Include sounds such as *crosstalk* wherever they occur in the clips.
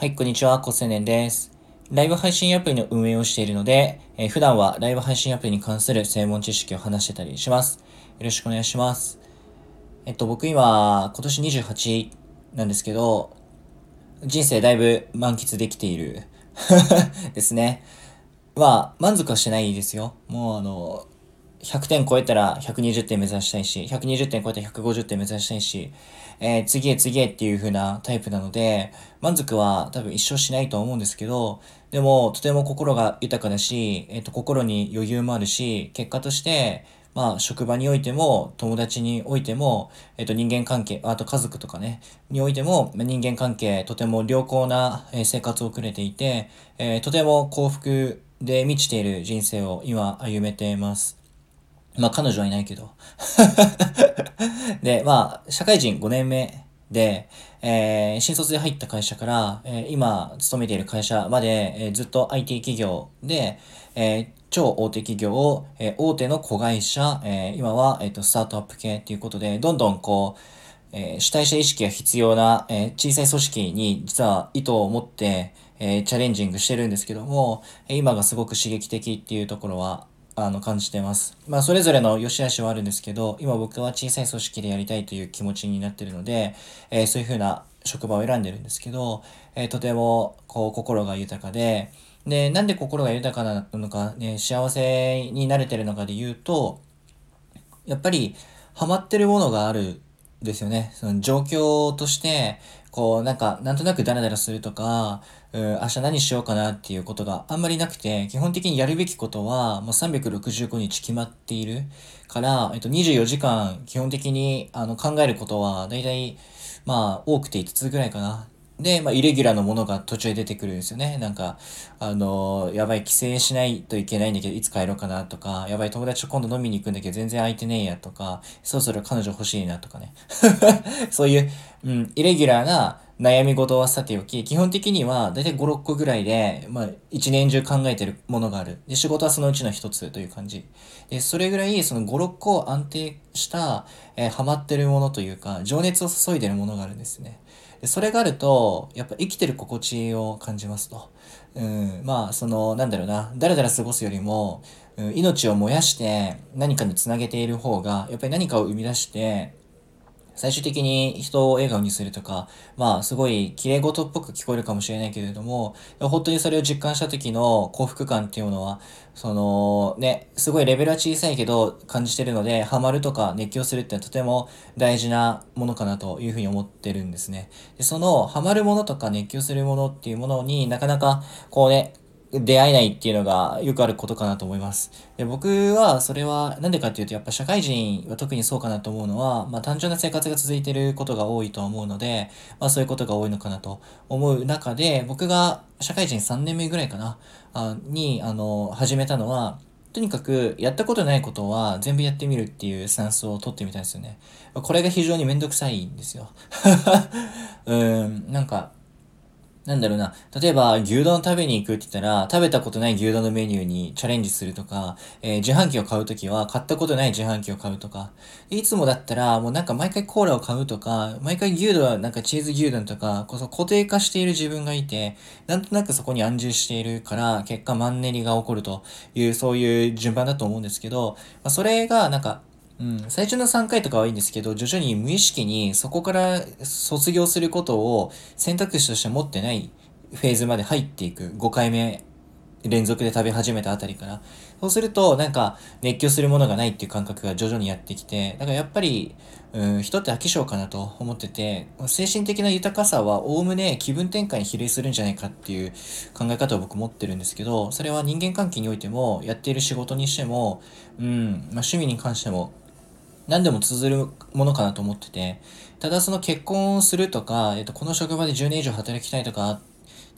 はい、こんにちは、コセネンです。ライブ配信アプリの運営をしているので、えー、普段はライブ配信アプリに関する専門知識を話してたりします。よろしくお願いします。えっと、僕今、今年28なんですけど、人生だいぶ満喫できている *laughs* ですね。まあ、満足はしてないですよ。もうあの、100点超えたら120点目指したいし、120点超えたら150点目指したいし、えー、次へ次へっていう風なタイプなので、満足は多分一生しないと思うんですけど、でも、とても心が豊かだし、えっ、ー、と、心に余裕もあるし、結果として、まあ、職場においても、友達においても、えっ、と、人間関係、あと家族とかね、においても、人間関係、とても良好な生活をくれていて、え、とても幸福で満ちている人生を今歩めています。まあ彼女はいないけど。*laughs* で、まあ、社会人5年目で、えー、新卒で入った会社から、えー、今勤めている会社まで、えー、ずっと IT 企業で、えー、超大手企業を、えー、大手の子会社、えー、今は、えーと、スタートアップ系っていうことで、どんどんこう、えー、主体者意識が必要な、えー、小さい組織に実は意図を持って、えー、チャレンジングしてるんですけども、今がすごく刺激的っていうところはあの、感じてます。まあ、それぞれの良し悪しはあるんですけど、今僕は小さい組織でやりたいという気持ちになってるので、えー、そういうふうな職場を選んでるんですけど、えー、とても、こう、心が豊かで、で、なんで心が豊かなのか、ね、幸せになれてるのかで言うと、やっぱり、ハマってるものがあるですよね。その状況として、こう、なんか、なんとなくダラダラするとか、うん、明日何しようかなっていうことがあんまりなくて、基本的にやるべきことは、もう365日決まっているから、えっと、24時間、基本的に、あの、考えることは、だいたい、まあ、多くて5つぐらいかな。で、まあ、イレギュラーのものが途中で出てくるんですよね。なんか、あのー、やばい、帰省しないといけないんだけど、いつ帰ろうかなとか、やばい、友達と今度飲みに行くんだけど、全然空いてねえやとか、そろそろ彼女欲しいなとかね。*laughs* そういう、うん、イレギュラーな悩み事はさておき、基本的には、だいたい5、6個ぐらいで、まあ、一年中考えてるものがある。で、仕事はそのうちの一つという感じ。で、それぐらい、その5、6個安定した、えー、ハマってるものというか、情熱を注いでるものがあるんですね。でそれがあると、やっぱ生きてる心地を感じますと。うん、まあ、その、なんだろうな、だらだら過ごすよりも、うん、命を燃やして何かにつなげている方が、やっぱり何かを生み出して、最終的に人を笑顔にするとか、まあ、すごい綺麗事っぽく聞こえるかもしれないけれども、本当にそれを実感した時の幸福感っていうのは、その、ね、すごいレベルは小さいけど感じてるので、ハマるとか熱狂するってとても大事なものかなというふうに思ってるんですね。でその、ハマるものとか熱狂するものっていうものになかなか、こうね、出会えないっていうのがよくあることかなと思います。で僕はそれはなんでかっていうとやっぱ社会人は特にそうかなと思うのは、まあ単純な生活が続いてることが多いと思うので、まあそういうことが多いのかなと思う中で、僕が社会人3年目ぐらいかな、あに、あの、始めたのは、とにかくやったことないことは全部やってみるっていうスタンスを取ってみたんですよね。これが非常にめんどくさいんですよ。*laughs* うん、なんか、なんだろうな、例えば牛丼食べに行くって言ったら、食べたことない牛丼のメニューにチャレンジするとか、えー、自販機を買うときは買ったことない自販機を買うとか、いつもだったらもうなんか毎回コーラを買うとか、毎回牛丼はなんかチーズ牛丼とか、こそ固定化している自分がいて、なんとなくそこに安住しているから、結果マンネリが起こるという、そういう順番だと思うんですけど、まあ、それがなんか、うん、最初の3回とかはいいんですけど、徐々に無意識にそこから卒業することを選択肢として持ってないフェーズまで入っていく。5回目連続で食べ始めたあたりから。そうすると、なんか、熱狂するものがないっていう感覚が徐々にやってきて、だからやっぱり、うん、人って飽き性かなと思ってて、精神的な豊かさは、おおむね気分転換に比例するんじゃないかっていう考え方を僕持ってるんですけど、それは人間関係においても、やっている仕事にしても、うん、まあ、趣味に関しても、何でも通ずるものかなと思ってて、ただその結婚するとか、えっと、この職場で10年以上働きたいとかっ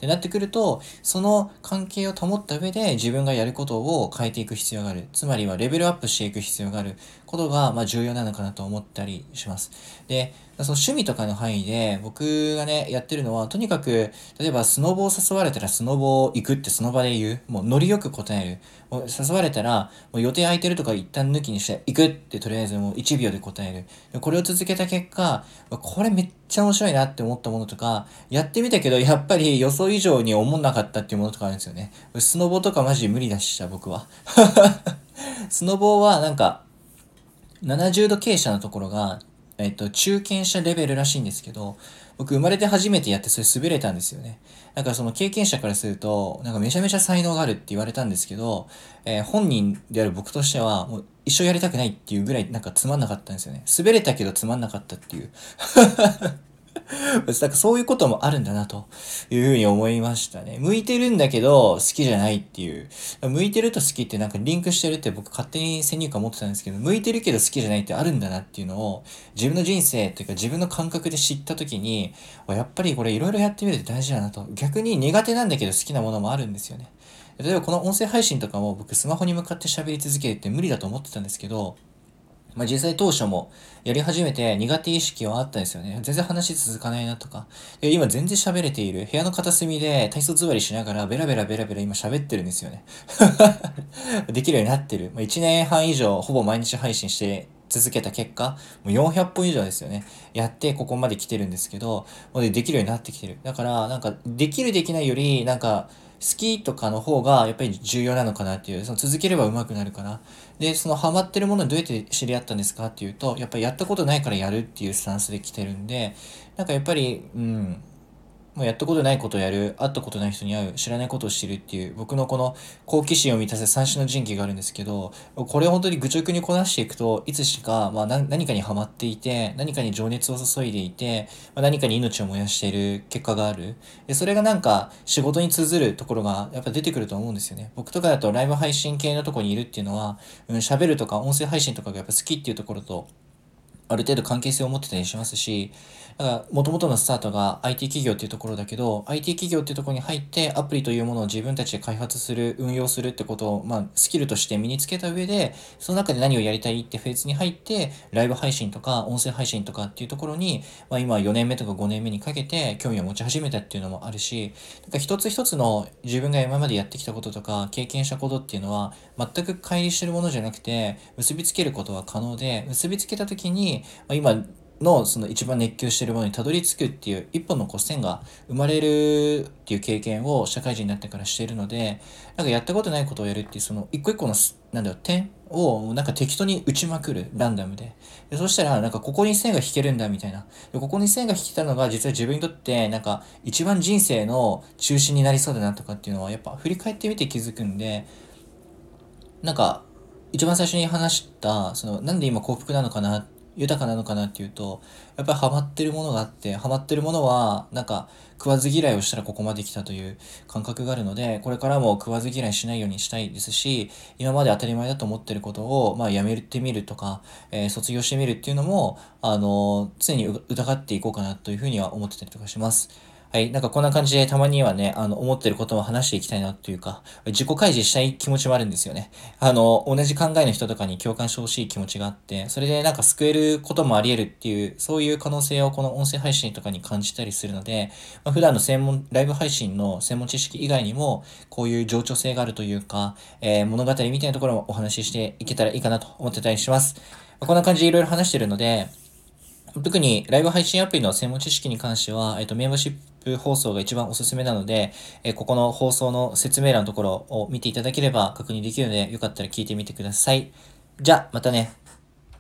てなってくると、その関係を保った上で自分がやることを変えていく必要がある。つまりはレベルアップしていく必要があることが、まあ重要なのかなと思ったりします。で、その趣味とかの範囲で僕がね、やってるのは、とにかく、例えばスノボを誘われたらスノボ行くってその場で言う。もうノリよく答える。誘われたら、もう予定空いてるとか一旦抜きにして、行くってとりあえずもう1秒で答える。これを続けた結果、これめっちゃ面白いなって思ったものとか、やってみたけど、やっぱり予想以上に思んなかったっていうものとかあるんですよね。スノボとかマジ無理だしさ、僕は。*laughs* スノボはなんか、70度傾斜のところが、えっと、中堅者レベルらしいんですけど、僕生まれて初めてやってそれ滑れたんですよね。だからその経験者からすると、なんかめちゃめちゃ才能があるって言われたんですけど、えー、本人である僕としては、もう一生やりたくないっていうぐらいなんかつまんなかったんですよね。滑れたけどつまんなかったっていう。*laughs* なんかそういうこともあるんだなというふうに思いましたね。向いてるんだけど好きじゃないっていう。向いてると好きってなんかリンクしてるって僕勝手に先入観持ってたんですけど、向いてるけど好きじゃないってあるんだなっていうのを自分の人生というか自分の感覚で知った時に、やっぱりこれいろいろやってみるって大事だなと。逆に苦手なんだけど好きなものもあるんですよね。例えばこの音声配信とかも僕スマホに向かって喋り続けるって無理だと思ってたんですけど、まあ、実際当初もやり始めて苦手意識はあったんですよね。全然話続かないなとか。今全然喋れている。部屋の片隅で体操座りしながらベラベラベラベラ今喋ってるんですよね。*laughs* できるようになってる。まあ、1年半以上ほぼ毎日配信して続けた結果、もう400本以上ですよね。やってここまで来てるんですけど、もうできるようになってきてる。だから、なんか、できるできないより、なんか、好きとかの方がやっぱり重要なのかなっていう、その続ければ上手くなるから。で、そのハマってるものどうやって知り合ったんですかっていうと、やっぱりやったことないからやるっていうスタンスで来てるんで、なんかやっぱり、うん、もうやったことないことをやる、会ったことない人に会う、知らないことを知るっていう、僕のこの好奇心を満たせ三種の神器があるんですけど、これを本当に愚直にこなしていくと、いつしか、まあ何かにハマっていて、何かに情熱を注いでいて、まあ、何かに命を燃やしている結果がある。で、それがなんか仕事に通ずるところがやっぱ出てくると思うんですよね。僕とかだとライブ配信系のとこにいるっていうのは、うん、喋るとか音声配信とかがやっぱ好きっていうところと、ある程度関係性を持ってたりしますし、だから、元々のスタートが IT 企業っていうところだけど、IT 企業っていうところに入って、アプリというものを自分たちで開発する、運用するってことを、まあ、スキルとして身につけた上で、その中で何をやりたいってフェーズに入って、ライブ配信とか、音声配信とかっていうところに、まあ、今4年目とか5年目にかけて興味を持ち始めたっていうのもあるし、なんか一つ一つの自分が今までやってきたこととか、経験したことっていうのは、全く乖離してるものじゃなくて、結びつけることは可能で、結びつけた時に、まあ、今、のその一番熱狂しているものにたどり着くっていう一本のこう線が生まれるっていう経験を社会人になってからしているので、なんかやったことないことをやるっていうその一個一個の、なんだろう、点をなんか適当に打ちまくる、ランダムで。でそしたら、なんかここに線が引けるんだみたいな。でここに線が引けたのが実は自分にとってなんか一番人生の中心になりそうだなとかっていうのはやっぱ振り返ってみて気づくんで、なんか一番最初に話した、その、なんで今幸福なのかなって豊かなのかなっていうと、やっぱりハマってるものがあって、ハマってるものは、なんか、食わず嫌いをしたらここまで来たという感覚があるので、これからも食わず嫌いしないようにしたいですし、今まで当たり前だと思ってることを、まあ、やめてみるとか、えー、卒業してみるっていうのも、あの、常に疑っていこうかなというふうには思ってたりとかします。はい。なんかこんな感じでたまにはね、あの、思ってることを話していきたいなというか、自己開示したい気持ちもあるんですよね。あの、同じ考えの人とかに共感してほしい気持ちがあって、それでなんか救えることもあり得るっていう、そういう可能性をこの音声配信とかに感じたりするので、まあ、普段の専門、ライブ配信の専門知識以外にも、こういう情緒性があるというか、えー、物語みたいなところもお話ししていけたらいいかなと思ってたりします。まあ、こんな感じでいろいろ話してるので、特にライブ配信アプリの専門知識に関しては、えっと、メンバーシッププ放送が一番おすすめなので、えここの放送の説明欄のところを見ていただければ確認できるので、よかったら聞いてみてください。じゃあ、またね。